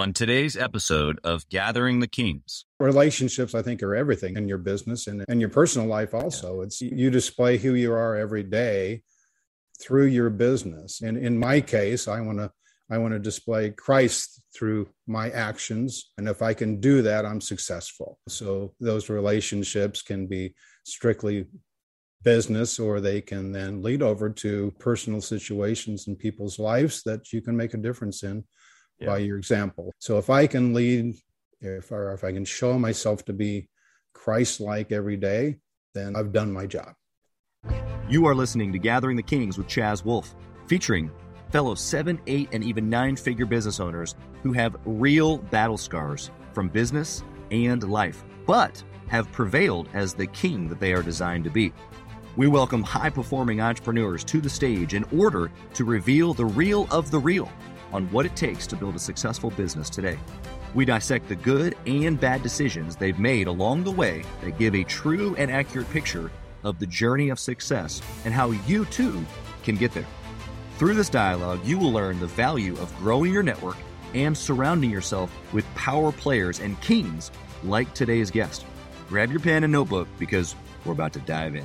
on today's episode of Gathering the Kings. Relationships, I think, are everything in your business and, and your personal life also. It's you display who you are every day through your business. And in my case, I want to I want to display Christ through my actions. And if I can do that, I'm successful. So those relationships can be strictly business or they can then lead over to personal situations in people's lives that you can make a difference in yeah. by your example. So if I can lead, if, or if I can show myself to be Christ like every day, then I've done my job. You are listening to Gathering the Kings with Chaz Wolfe, featuring fellow seven, eight, and even nine figure business owners who have real battle scars from business and life, but have prevailed as the king that they are designed to be. We welcome high performing entrepreneurs to the stage in order to reveal the real of the real on what it takes to build a successful business today. We dissect the good and bad decisions they've made along the way that give a true and accurate picture of the journey of success and how you too can get there. Through this dialogue, you will learn the value of growing your network and surrounding yourself with power players and kings like today's guest. Grab your pen and notebook because we're about to dive in.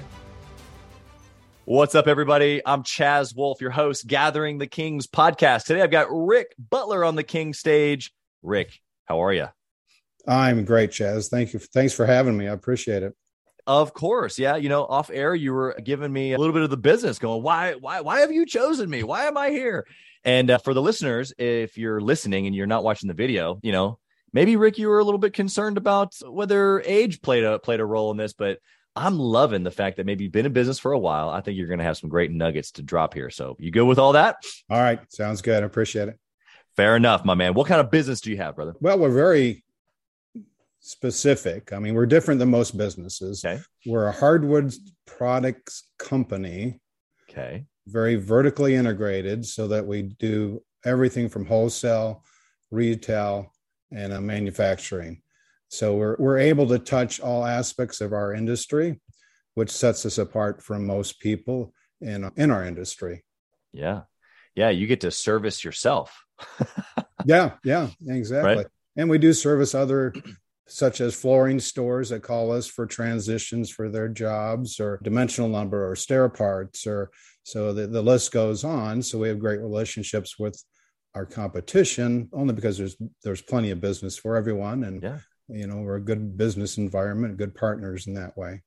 What's up, everybody? I'm Chaz Wolfe, your host, Gathering the Kings podcast. Today I've got Rick Butler on the King stage. Rick, how are you? I'm great, Chaz. Thank you. Thanks for having me. I appreciate it. Of course. Yeah. You know, off air, you were giving me a little bit of the business going, why, why, why have you chosen me? Why am I here? And uh, for the listeners, if you're listening and you're not watching the video, you know, maybe Rick, you were a little bit concerned about whether age played a played a role in this, but I'm loving the fact that maybe you've been in business for a while. I think you're going to have some great nuggets to drop here. So you go with all that? All right. Sounds good. I appreciate it. Fair enough, my man. What kind of business do you have, brother? Well, we're very specific. I mean, we're different than most businesses. Okay. We're a hardwood products company. Okay. Very vertically integrated so that we do everything from wholesale, retail, and uh, manufacturing. So we're we're able to touch all aspects of our industry, which sets us apart from most people in in our industry. Yeah. Yeah, you get to service yourself. yeah, yeah, exactly. Right? And we do service other such as flooring stores that call us for transitions for their jobs or dimensional lumber or stair parts or so the, the list goes on so we have great relationships with our competition only because there's there's plenty of business for everyone and yeah you know we're a good business environment good partners in that way.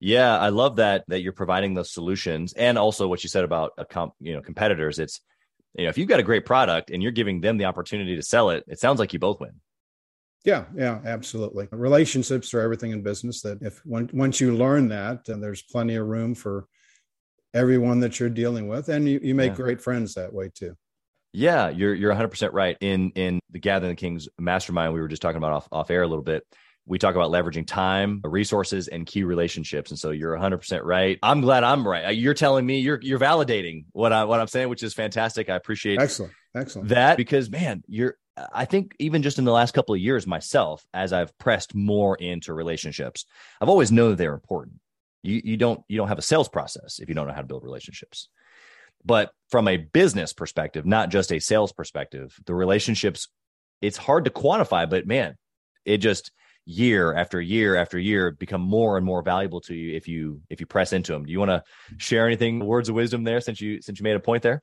Yeah i love that that you're providing those solutions and also what you said about a comp, you know competitors. It's you know if you've got a great product and you're giving them the opportunity to sell it it sounds like you both win. Yeah yeah absolutely. Relationships are everything in business that if when, once you learn that and there's plenty of room for everyone that you're dealing with and you, you make yeah. great friends that way too yeah, you're you're 100% right. In in the Gathering the Kings mastermind we were just talking about off off air a little bit. We talk about leveraging time, resources and key relationships. And so you're 100% right. I'm glad I'm right. You're telling me you're you're validating what I what I'm saying, which is fantastic. I appreciate Excellent. Excellent. That because man, you're I think even just in the last couple of years myself as I've pressed more into relationships, I've always known that they're important. You you don't you don't have a sales process if you don't know how to build relationships. But from a business perspective, not just a sales perspective, the relationships, it's hard to quantify, but man, it just year after year after year become more and more valuable to you if you if you press into them. Do you want to share anything words of wisdom there since you since you made a point there?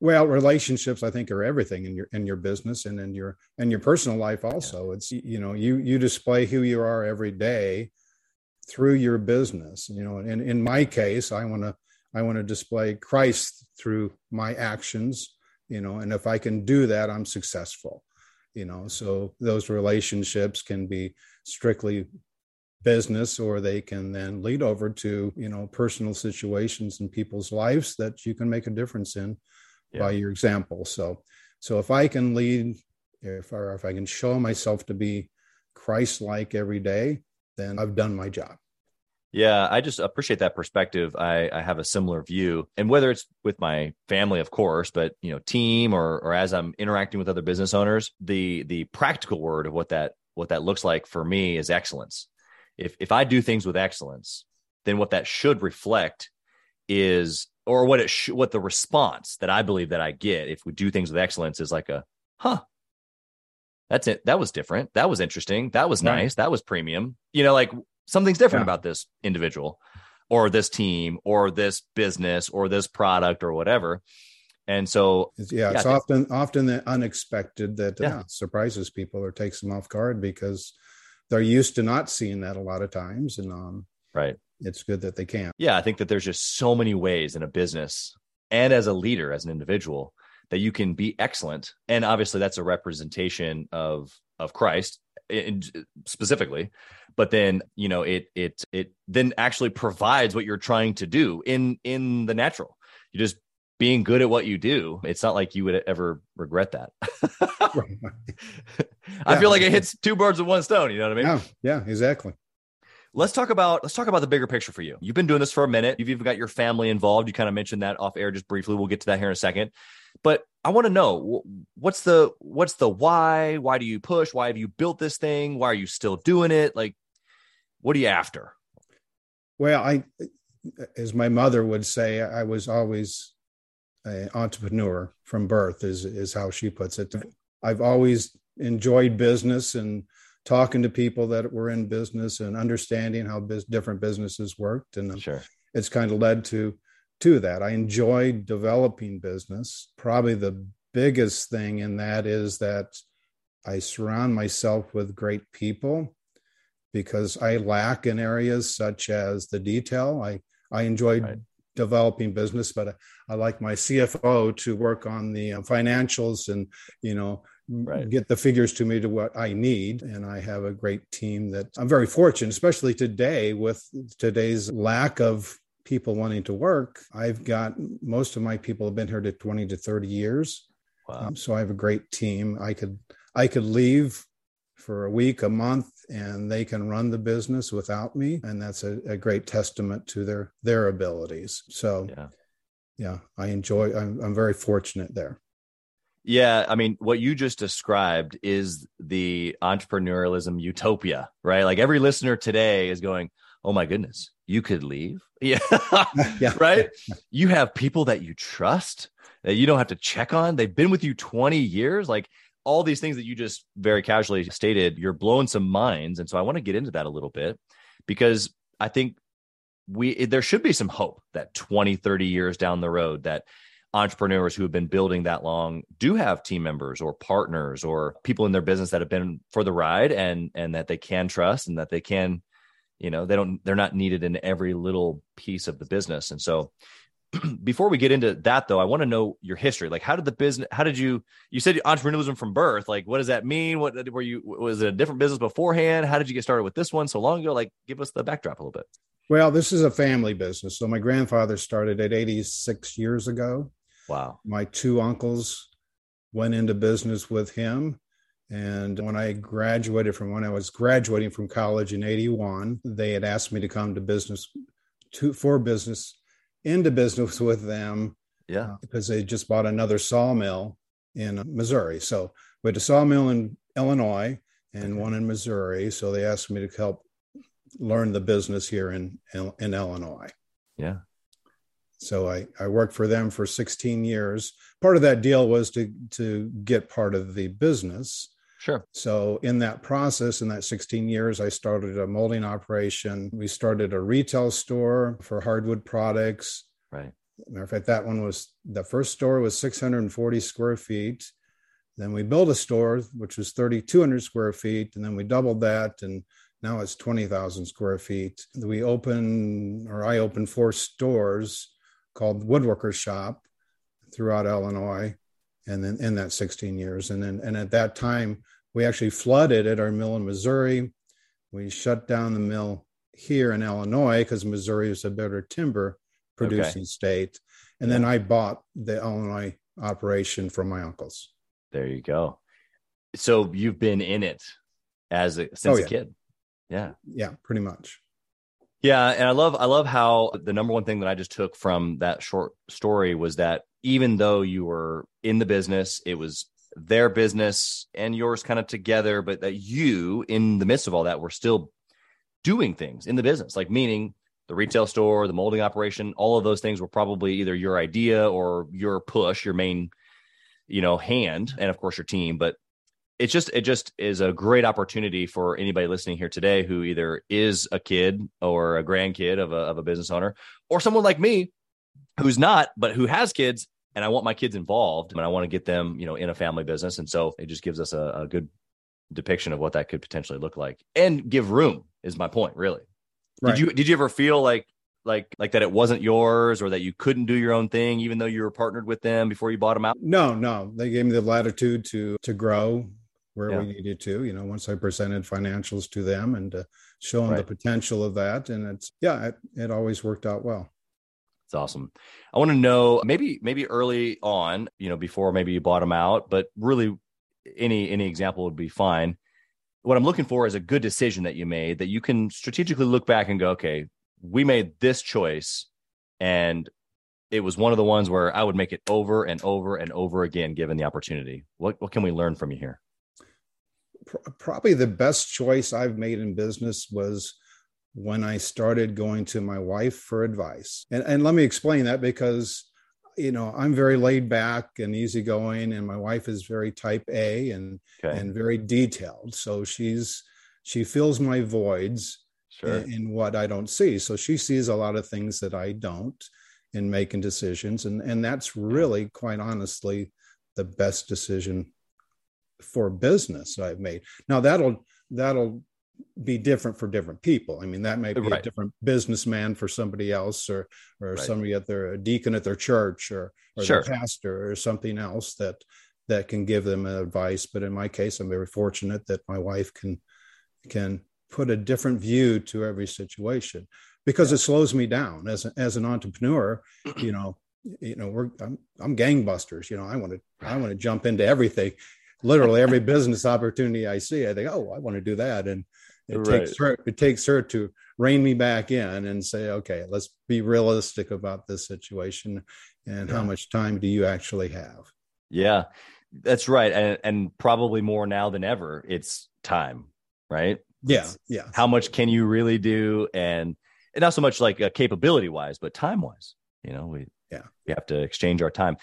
Well, relationships I think are everything in your in your business and in your and your personal life also. Yeah. It's you know, you you display who you are every day through your business. You know, and in my case, I want to I want to display Christ through my actions, you know, and if I can do that, I'm successful, you know. So those relationships can be strictly business or they can then lead over to, you know, personal situations in people's lives that you can make a difference in yeah. by your example. So so if I can lead if or if I can show myself to be Christ like every day, then I've done my job. Yeah, I just appreciate that perspective. I, I have a similar view, and whether it's with my family, of course, but you know, team or or as I'm interacting with other business owners, the the practical word of what that what that looks like for me is excellence. If if I do things with excellence, then what that should reflect is, or what it sh- what the response that I believe that I get if we do things with excellence is like a, huh, that's it. That was different. That was interesting. That was nice. That was premium. You know, like something's different yeah. about this individual or this team or this business or this product or whatever. And so, yeah, yeah it's often often the unexpected that yeah. uh, surprises people or takes them off guard because they're used to not seeing that a lot of times, and um, right, it's good that they can. Yeah, I think that there's just so many ways in a business and as a leader, as an individual, that you can be excellent, and obviously that's a representation of of Christ in, specifically but then you know it it it then actually provides what you're trying to do in in the natural. You just being good at what you do. It's not like you would ever regret that. I feel like it hits two birds with one stone you know what i mean? Yeah, yeah exactly. Let's talk about let's talk about the bigger picture for you. You've been doing this for a minute. You've even got your family involved. You kind of mentioned that off air just briefly. We'll get to that here in a second but I want to know what's the what's the why? Why do you push? Why have you built this thing? Why are you still doing it? Like, what are you after? Well, I, as my mother would say, I was always an entrepreneur from birth. Is is how she puts it. I've always enjoyed business and talking to people that were in business and understanding how biz- different businesses worked, and sure. it's kind of led to to that. I enjoy developing business. Probably the biggest thing in that is that I surround myself with great people because I lack in areas such as the detail. I I enjoy right. developing business, but I, I, like my CFO to work on the uh, financials and you know right. get the figures to me to what I need. And I have a great team that I'm very fortunate, especially today with today's lack of people wanting to work. I've got most of my people have been here to 20 to 30 years. Wow. Um, so I have a great team. I could I could leave for a week, a month, and they can run the business without me. And that's a, a great testament to their their abilities. So yeah, yeah I enjoy I'm I'm very fortunate there. Yeah, I mean, what you just described is the entrepreneurialism utopia, right? Like every listener today is going, "Oh my goodness, you could leave. Yeah. yeah. right. You have people that you trust that you don't have to check on. They've been with you 20 years. Like all these things that you just very casually stated, you're blowing some minds. And so I want to get into that a little bit because I think we, there should be some hope that 20, 30 years down the road that entrepreneurs who have been building that long do have team members or partners or people in their business that have been for the ride and and that they can trust and that they can you know they don't they're not needed in every little piece of the business. And so before we get into that though i want to know your history. Like how did the business how did you you said entrepreneurialism from birth. Like what does that mean? What were you was it a different business beforehand? How did you get started with this one so long ago? Like give us the backdrop a little bit. Well this is a family business. So my grandfather started at 86 years ago. Wow. My two uncles went into business with him and when I graduated from when I was graduating from college in 81, they had asked me to come to business to for business into business with them. Yeah. Uh, because they just bought another sawmill in Missouri. So we had a sawmill in Illinois and okay. one in Missouri. So they asked me to help learn the business here in in Illinois. Yeah. So I, I worked for them for 16 years. Part of that deal was to to get part of the business. Sure. So, in that process, in that 16 years, I started a molding operation. We started a retail store for hardwood products. Right. Matter of fact, that one was the first store was 640 square feet. Then we built a store which was 3,200 square feet, and then we doubled that, and now it's 20,000 square feet. We opened, or I opened four stores called Woodworkers Shop throughout Illinois, and then in that 16 years, and then and at that time we actually flooded at our mill in Missouri. We shut down the mill here in Illinois because Missouri is a better timber producing okay. state. And then I bought the Illinois operation from my uncles. There you go. So you've been in it as a since oh, yeah. a kid. Yeah. Yeah, pretty much. Yeah, and I love I love how the number one thing that I just took from that short story was that even though you were in the business, it was their business and yours kind of together, but that you, in the midst of all that, were still doing things in the business, like meaning the retail store, the molding operation, all of those things were probably either your idea or your push, your main, you know, hand, and of course your team. But it's just it just is a great opportunity for anybody listening here today who either is a kid or a grandkid of a, of a business owner or someone like me who's not but who has kids and i want my kids involved and i want to get them you know in a family business and so it just gives us a, a good depiction of what that could potentially look like and give room is my point really right. did you did you ever feel like like like that it wasn't yours or that you couldn't do your own thing even though you were partnered with them before you bought them out no no they gave me the latitude to to grow where yeah. we needed to you know once i presented financials to them and uh, show them right. the potential of that and it's yeah it, it always worked out well it's awesome i want to know maybe maybe early on you know before maybe you bought them out but really any any example would be fine what i'm looking for is a good decision that you made that you can strategically look back and go okay we made this choice and it was one of the ones where I would make it over and over and over again given the opportunity. What what can we learn from you here? Probably the best choice I've made in business was when I started going to my wife for advice. And and let me explain that because you know, I'm very laid back and easygoing and my wife is very type A and okay. and very detailed. So she's she fills my voids sure. in, in, what I don't see. So she sees a lot of things that I don't in making decisions. And, and that's really, quite honestly, the best decision for business I've made. Now that'll that'll be different for different people. I mean, that may be right. a different businessman for somebody else, or or right. somebody at their deacon at their church, or or sure. their pastor, or something else that that can give them advice. But in my case, I'm very fortunate that my wife can can put a different view to every situation because it slows me down as a, as an entrepreneur you know you know we're I'm, I'm gangbusters you know i want to i want to jump into everything literally every business opportunity i see i think oh i want to do that and it right. takes her it takes her to rein me back in and say okay let's be realistic about this situation and yeah. how much time do you actually have? Yeah that's right and, and probably more now than ever it's time right? Yeah yeah. how much can you really do and, and not so much like uh, capability wise but time wise you know we yeah. we have to exchange our time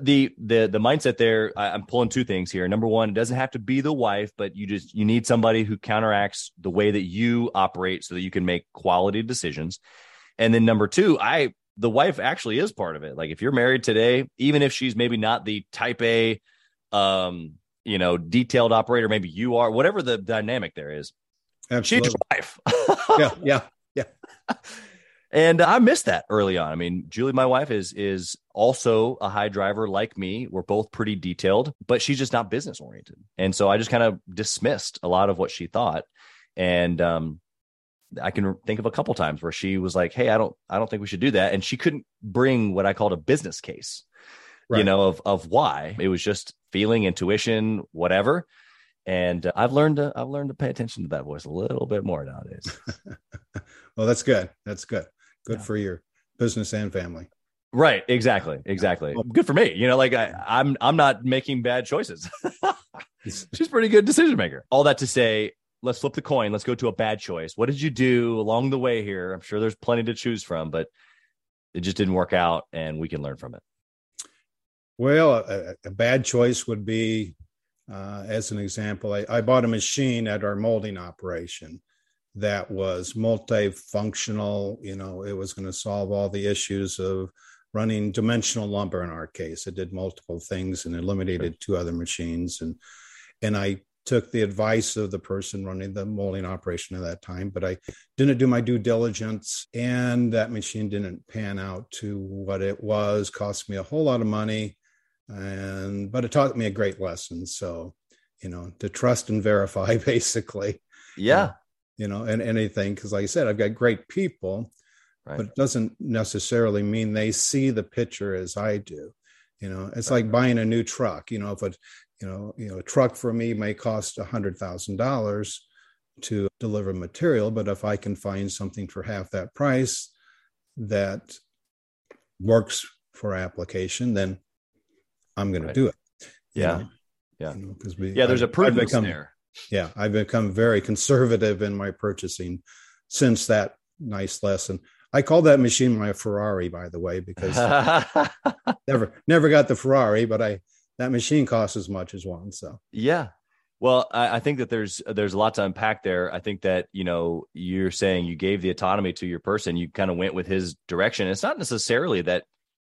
the the the mindset there I, i'm pulling two things here number one it doesn't have to be the wife but you just you need somebody who counteracts the way that you operate so that you can make quality decisions and then number two i the wife actually is part of it like if you're married today even if she's maybe not the type a um you know detailed operator maybe you are whatever the dynamic there is Absolutely. She's your wife. yeah, yeah, yeah. And I missed that early on. I mean, Julie, my wife, is is also a high driver like me. We're both pretty detailed, but she's just not business oriented. And so I just kind of dismissed a lot of what she thought. And um, I can think of a couple times where she was like, "Hey, I don't, I don't think we should do that," and she couldn't bring what I called a business case, right. you know, of of why. It was just feeling, intuition, whatever and uh, I've learned to I've learned to pay attention to that voice a little bit more nowadays. well, that's good. That's good. Good yeah. for your business and family. Right. Exactly. Exactly. Good for me. You know, like I, I'm I'm not making bad choices. She's pretty good decision maker. All that to say, let's flip the coin. Let's go to a bad choice. What did you do along the way here? I'm sure there's plenty to choose from, but it just didn't work out, and we can learn from it. Well, a, a bad choice would be uh, as an example, I, I, bought a machine at our molding operation that was multifunctional. You know, it was going to solve all the issues of running dimensional lumber in our case. It did multiple things and eliminated two other machines. And and I took the advice of the person running the molding operation at that time, but I didn't do my due diligence, and that machine didn't pan out to what it was. Cost me a whole lot of money and but it taught me a great lesson so you know to trust and verify basically yeah you know and anything because like i said i've got great people right. but it doesn't necessarily mean they see the picture as i do you know it's right. like buying a new truck you know if a you know you know a truck for me may cost a hundred thousand dollars to deliver material but if i can find something for half that price that works for application then I'm going right. to do it. Yeah. Know? Yeah. Because you know, we, yeah, there's I, a proof become, there. Yeah. I've become very conservative in my purchasing since that nice lesson. I call that machine my Ferrari, by the way, because never, never got the Ferrari, but I, that machine costs as much as one. So, yeah. Well, I, I, think that there's there's a lot to unpack there. I think that you know you're saying you gave the autonomy to your person. You kind of went with his direction. It's not necessarily that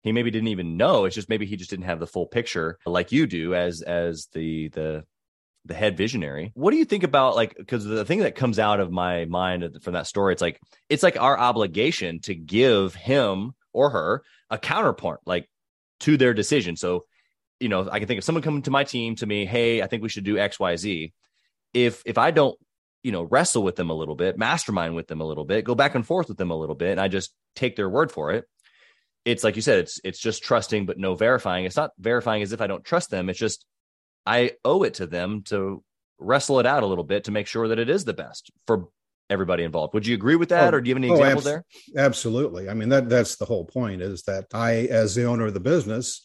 he maybe didn't even know. It's just maybe he just didn't have the full picture like you do as as the the the head visionary. What do you think about like because the thing that comes out of my mind from that story, it's like it's like our obligation to give him or her a counterpoint like to their decision. So you know, I can think of someone coming to my team to me, hey, I think we should do X, Y, Z. If if I don't, you know, wrestle with them a little bit, mastermind with them a little bit, go back and forth with them a little bit, and I just take their word for it, it's like you said, it's it's just trusting but no verifying. It's not verifying as if I don't trust them. It's just I owe it to them to wrestle it out a little bit to make sure that it is the best for everybody involved. Would you agree with that, oh, or do you have any oh, examples abs- there? Absolutely. I mean that that's the whole point is that I, as the owner of the business,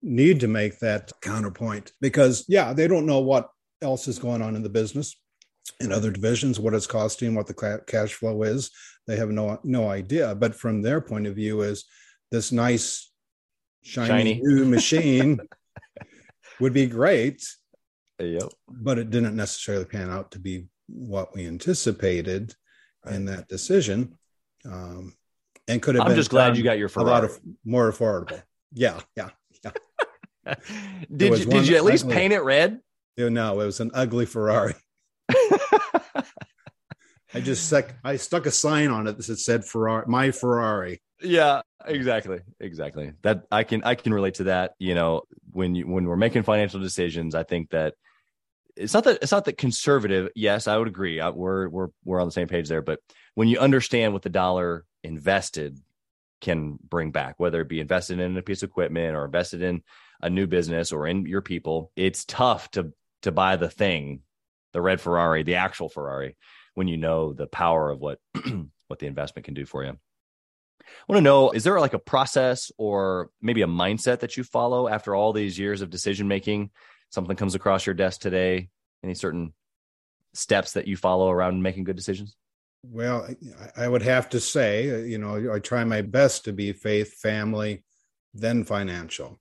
need to make that counterpoint because, yeah, they don't know what else is going on in the business in other divisions, what it's costing, what the cash flow is. They have no no idea. But from their point of view, is this nice shiny, shiny. new machine would be great. Yep. But it didn't necessarily pan out to be what we anticipated right. in that decision. Um, and could have I'm just glad you got your Ferrari. a lot of more affordable. Yeah, yeah did you did you at least ugly, paint it red? No, it was an ugly Ferrari. I just stuck I stuck a sign on it that said Ferrari, my Ferrari. Yeah, exactly. Exactly. That I can I can relate to that. You know, when you when we're making financial decisions, I think that it's not that it's not that conservative. Yes, I would agree. I, we're we're we're on the same page there. But when you understand what the dollar invested can bring back, whether it be invested in a piece of equipment or invested in a new business or in your people, it's tough to to buy the thing, the red Ferrari, the actual Ferrari, when you know the power of what what the investment can do for you. I want to know is there like a process or maybe a mindset that you follow after all these years of decision making? Something comes across your desk today, any certain steps that you follow around making good decisions? Well, I would have to say, uh, you know, I try my best to be faith, family, then financial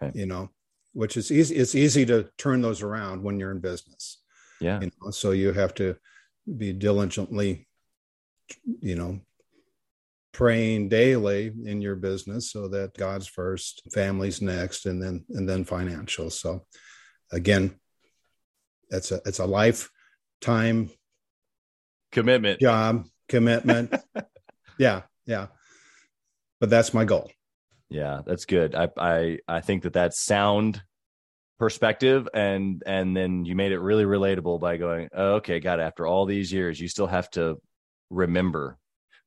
okay. you know, which is easy. It's easy to turn those around when you're in business. Yeah. You know, so you have to be diligently, you know, praying daily in your business so that God's first, family's next, and then and then financial. So again, it's a it's a lifetime commitment job commitment. yeah, yeah. But that's my goal. Yeah, that's good. I I I think that that's sound perspective and and then you made it really relatable by going, oh, okay, God, after all these years, you still have to remember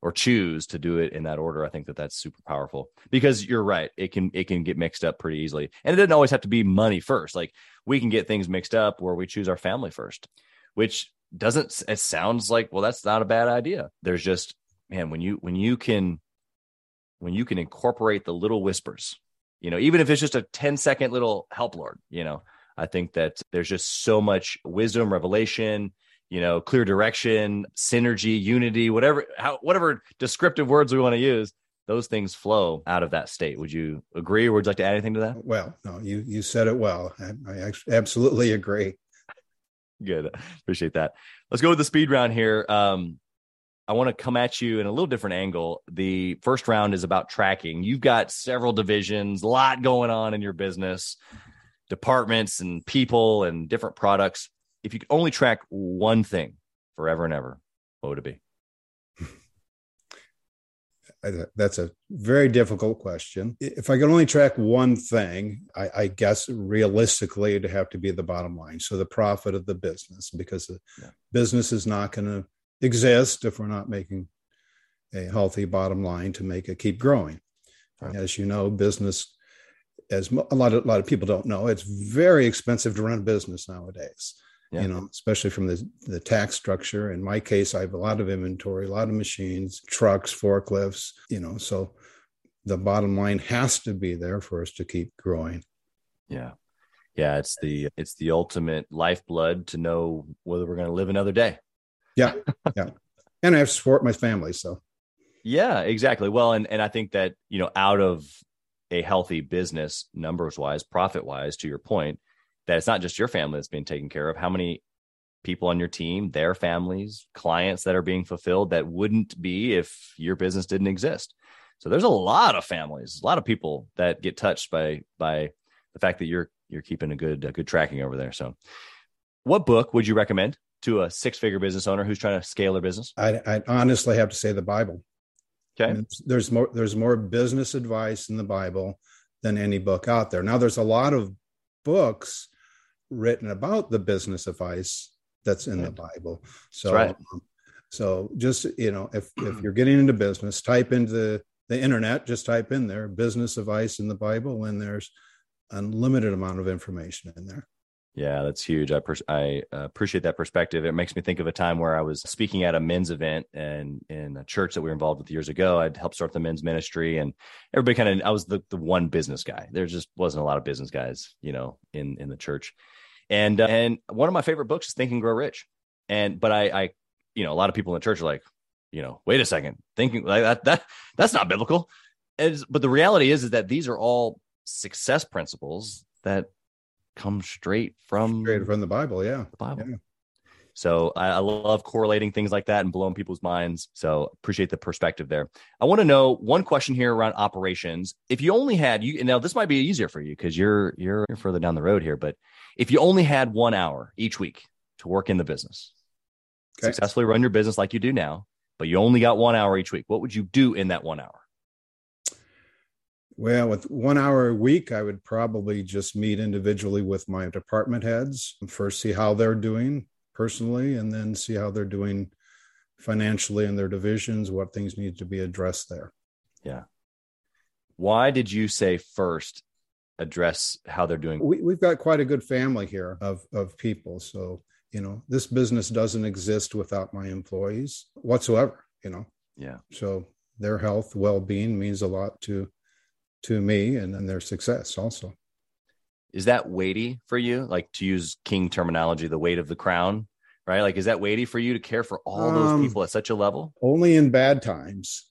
or choose to do it in that order. I think that that's super powerful because you're right. It can it can get mixed up pretty easily, and it doesn't always have to be money first. Like we can get things mixed up where we choose our family first, which doesn't. It sounds like well, that's not a bad idea. There's just man when you when you can when you can incorporate the little whispers, you know, even if it's just a 10 second little help, Lord, you know, I think that there's just so much wisdom, revelation, you know, clear direction, synergy, unity, whatever, how, whatever descriptive words we want to use, those things flow out of that state. Would you agree, or would you like to add anything to that? Well, no, you you said it well. I, I absolutely agree. Good, appreciate that. Let's go with the speed round here. Um, I want to come at you in a little different angle. The first round is about tracking. You've got several divisions, a lot going on in your business, departments and people and different products. If you could only track one thing forever and ever, what would it be? That's a very difficult question. If I could only track one thing, I, I, guess realistically it'd have to be the bottom line. So the profit of the business, because the yeah. business is not going to exist if we're not making a healthy bottom line to make it keep growing. Right. As you know, business, as a lot of a lot of people don't know, it's very expensive to run a business nowadays. Yeah. You know, especially from the the tax structure. In my case, I have a lot of inventory, a lot of machines, trucks, forklifts. You know, so the bottom line has to be there for us to keep growing. Yeah, yeah. It's the it's the ultimate lifeblood to know whether we're going to live another day. Yeah, yeah, and I have to support my family. So, yeah, exactly. Well, and and I think that you know, out of a healthy business, numbers wise, profit wise, to your point, that it's not just your family that's being taken care of. How many people on your team, their families, clients that are being fulfilled that wouldn't be if your business didn't exist. So there's a lot of families, a lot of people that get touched by by the fact that you're you're keeping a good a good tracking over there. So, what book would you recommend to a six figure business owner who's trying to scale their business? I, I honestly have to say the Bible. Okay, I mean, there's more there's more business advice in the Bible than any book out there. Now, there's a lot of books written about the business advice that's in right. the Bible. So, right. um, so just you know, if if you're getting into business, type into the, the internet. Just type in there business advice in the Bible, and there's an unlimited amount of information in there. Yeah, that's huge. I I uh, appreciate that perspective. It makes me think of a time where I was speaking at a men's event and in a church that we were involved with years ago. I'd helped start the men's ministry, and everybody kind of I was the the one business guy. There just wasn't a lot of business guys, you know, in in the church. And uh, and one of my favorite books is Think and Grow Rich. And but I I you know a lot of people in the church are like, you know, wait a second, thinking like that that that's not biblical. As, but the reality is is that these are all success principles that come straight from straight from the Bible. Yeah, the Bible. Yeah. So I, I, love correlating things like that and blowing people's minds. So appreciate the perspective there. I want to know one question here around operations. If you only had you now, this might be easier for you because you're you're further down the road here. But if you only had one hour each week to work in the business, okay. successfully run your business like you do now, but you only got one hour each week, what would you do in that one hour? Well, with one hour a week, I would probably just meet individually with my department heads and first see how they're doing personally, and then see how they're doing financially in their divisions, what things need to be addressed there. Yeah. Why did you say first address how they're doing? We, have got quite a good family here of, of people. So, you know, this business doesn't exist without my employees whatsoever, you know? Yeah. So their health, well being means a lot to to me and, and their success also. Is that weighty for you? Like to use king terminology, the weight of the crown, right? Like, is that weighty for you to care for all those um, people at such a level? Only in bad times,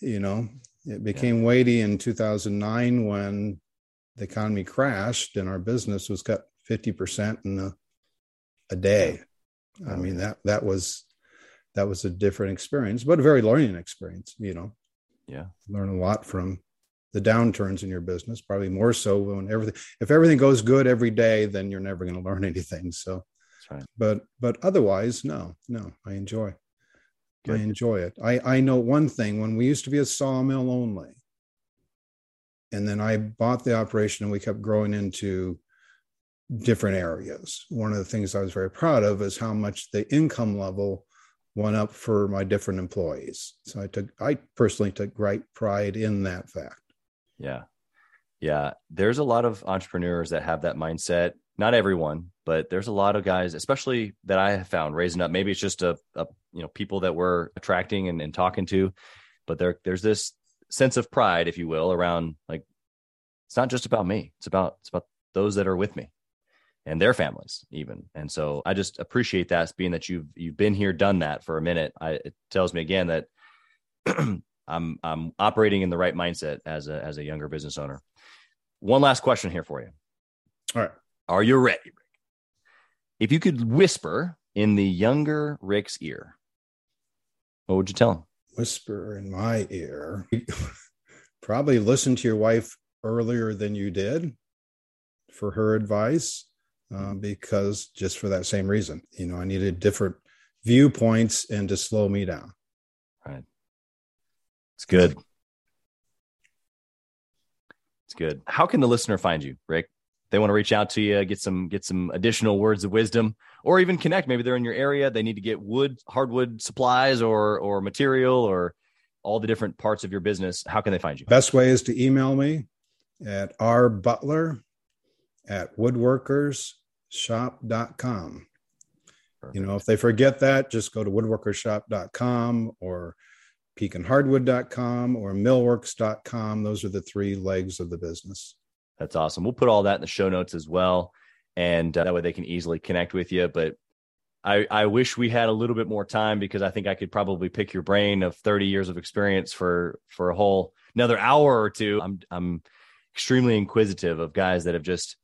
you know. It became yeah. weighty in 2009 when the economy crashed and our business was cut 50% in a, a day. I mean, that, that was, that was a different experience, but a very learning experience, you know. Yeah. Learn a lot from the downturns in your business, probably more so when everything, if everything goes good every day, then you're never going to learn anything. So, right. but, but otherwise, no, no, I enjoy, good. I enjoy it. I, I know one thing when we used to be a sawmill only, and then I bought the operation and we kept growing into different areas. One of the things I was very proud of is how much the income level went up for my different employees. So I took, I personally took great pride in that fact. Yeah. Yeah. There's a lot of entrepreneurs that have that mindset. Not everyone, but there's a lot of guys, especially that I have found raising up. Maybe it's just a, a you know, people that we're attracting and, and talking to, but there, there's this sense of pride, if you will, around like, it's not just about me. It's about, it's about those that are with me and their families even. And so I just appreciate that being that you've, you've been here, done that for a minute. I, it tells me again that I'm I'm operating in the right mindset as a as a younger business owner. One last question here for you. All right. Are you ready, If you could whisper in the younger Rick's ear, what would you tell him? Whisper in my ear. Probably listen to your wife earlier than you did for her advice, uh, because just for that same reason, you know, I needed different viewpoints and to slow me down. It's good. It's good. How can the listener find you, Rick? They want to reach out to you, get some get some additional words of wisdom, or even connect. Maybe they're in your area. They need to get wood, hardwood supplies, or or material, or all the different parts of your business. How can they find you? Best way is to email me at rbutler at woodworkersshop.com. Perfect. You know, if they forget that, just go to woodworkershop.com or peakenhardwood.com or millworks.com. Those are the three legs of the business. That's awesome. We'll put all that in the show notes as well. And uh, that way they can easily connect with you. But I, I wish we had a little bit more time because I think I could probably pick your brain of 30 years of experience for for a whole another hour or two. I'm I'm extremely inquisitive of guys that have just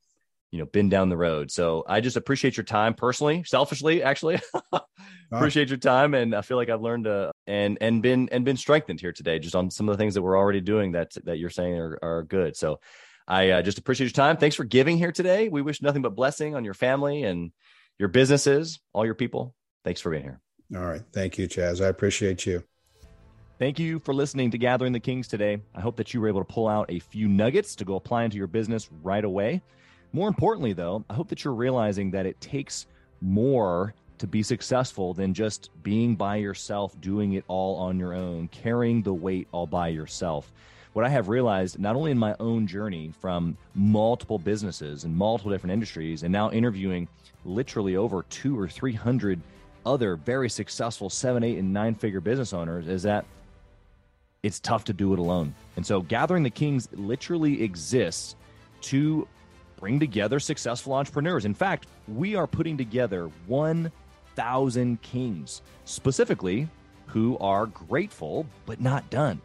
you know been down the road. So i just appreciate your time personally selfishly actually. Appreciate your time and i feel like i've learned uh, and and been and been strengthened here today just on some of the things that we're already doing that that you're saying are, are good. So i uh, just appreciate your time. Thanks for giving here today. We wish nothing but blessing on your family and your businesses all your people. Thanks for being here. All right. Thank you chaz. I appreciate you. Thank you for listening to Gathering the Kings today. I hope that you were able to pull out a few nuggets to go apply into your business right away. More importantly, though, I hope that you're realizing that it takes more to be successful than just being by yourself, doing it all on your own, carrying the weight all by yourself. What I have realized, not only in my own journey from multiple businesses and multiple different industries, and now interviewing literally over two or 300 other very successful seven, eight, and nine figure business owners, is that it's tough to do it alone. And so, Gathering the Kings literally exists to bring together successful entrepreneurs. In fact, we are putting together 1,000 kings, specifically who are grateful but not done.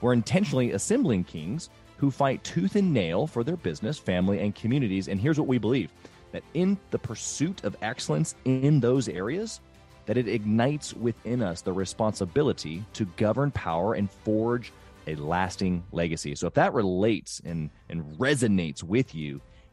We're intentionally assembling kings who fight tooth and nail for their business, family, and communities. And here's what we believe that in the pursuit of excellence in those areas, that it ignites within us the responsibility to govern power and forge a lasting legacy. So if that relates and, and resonates with you,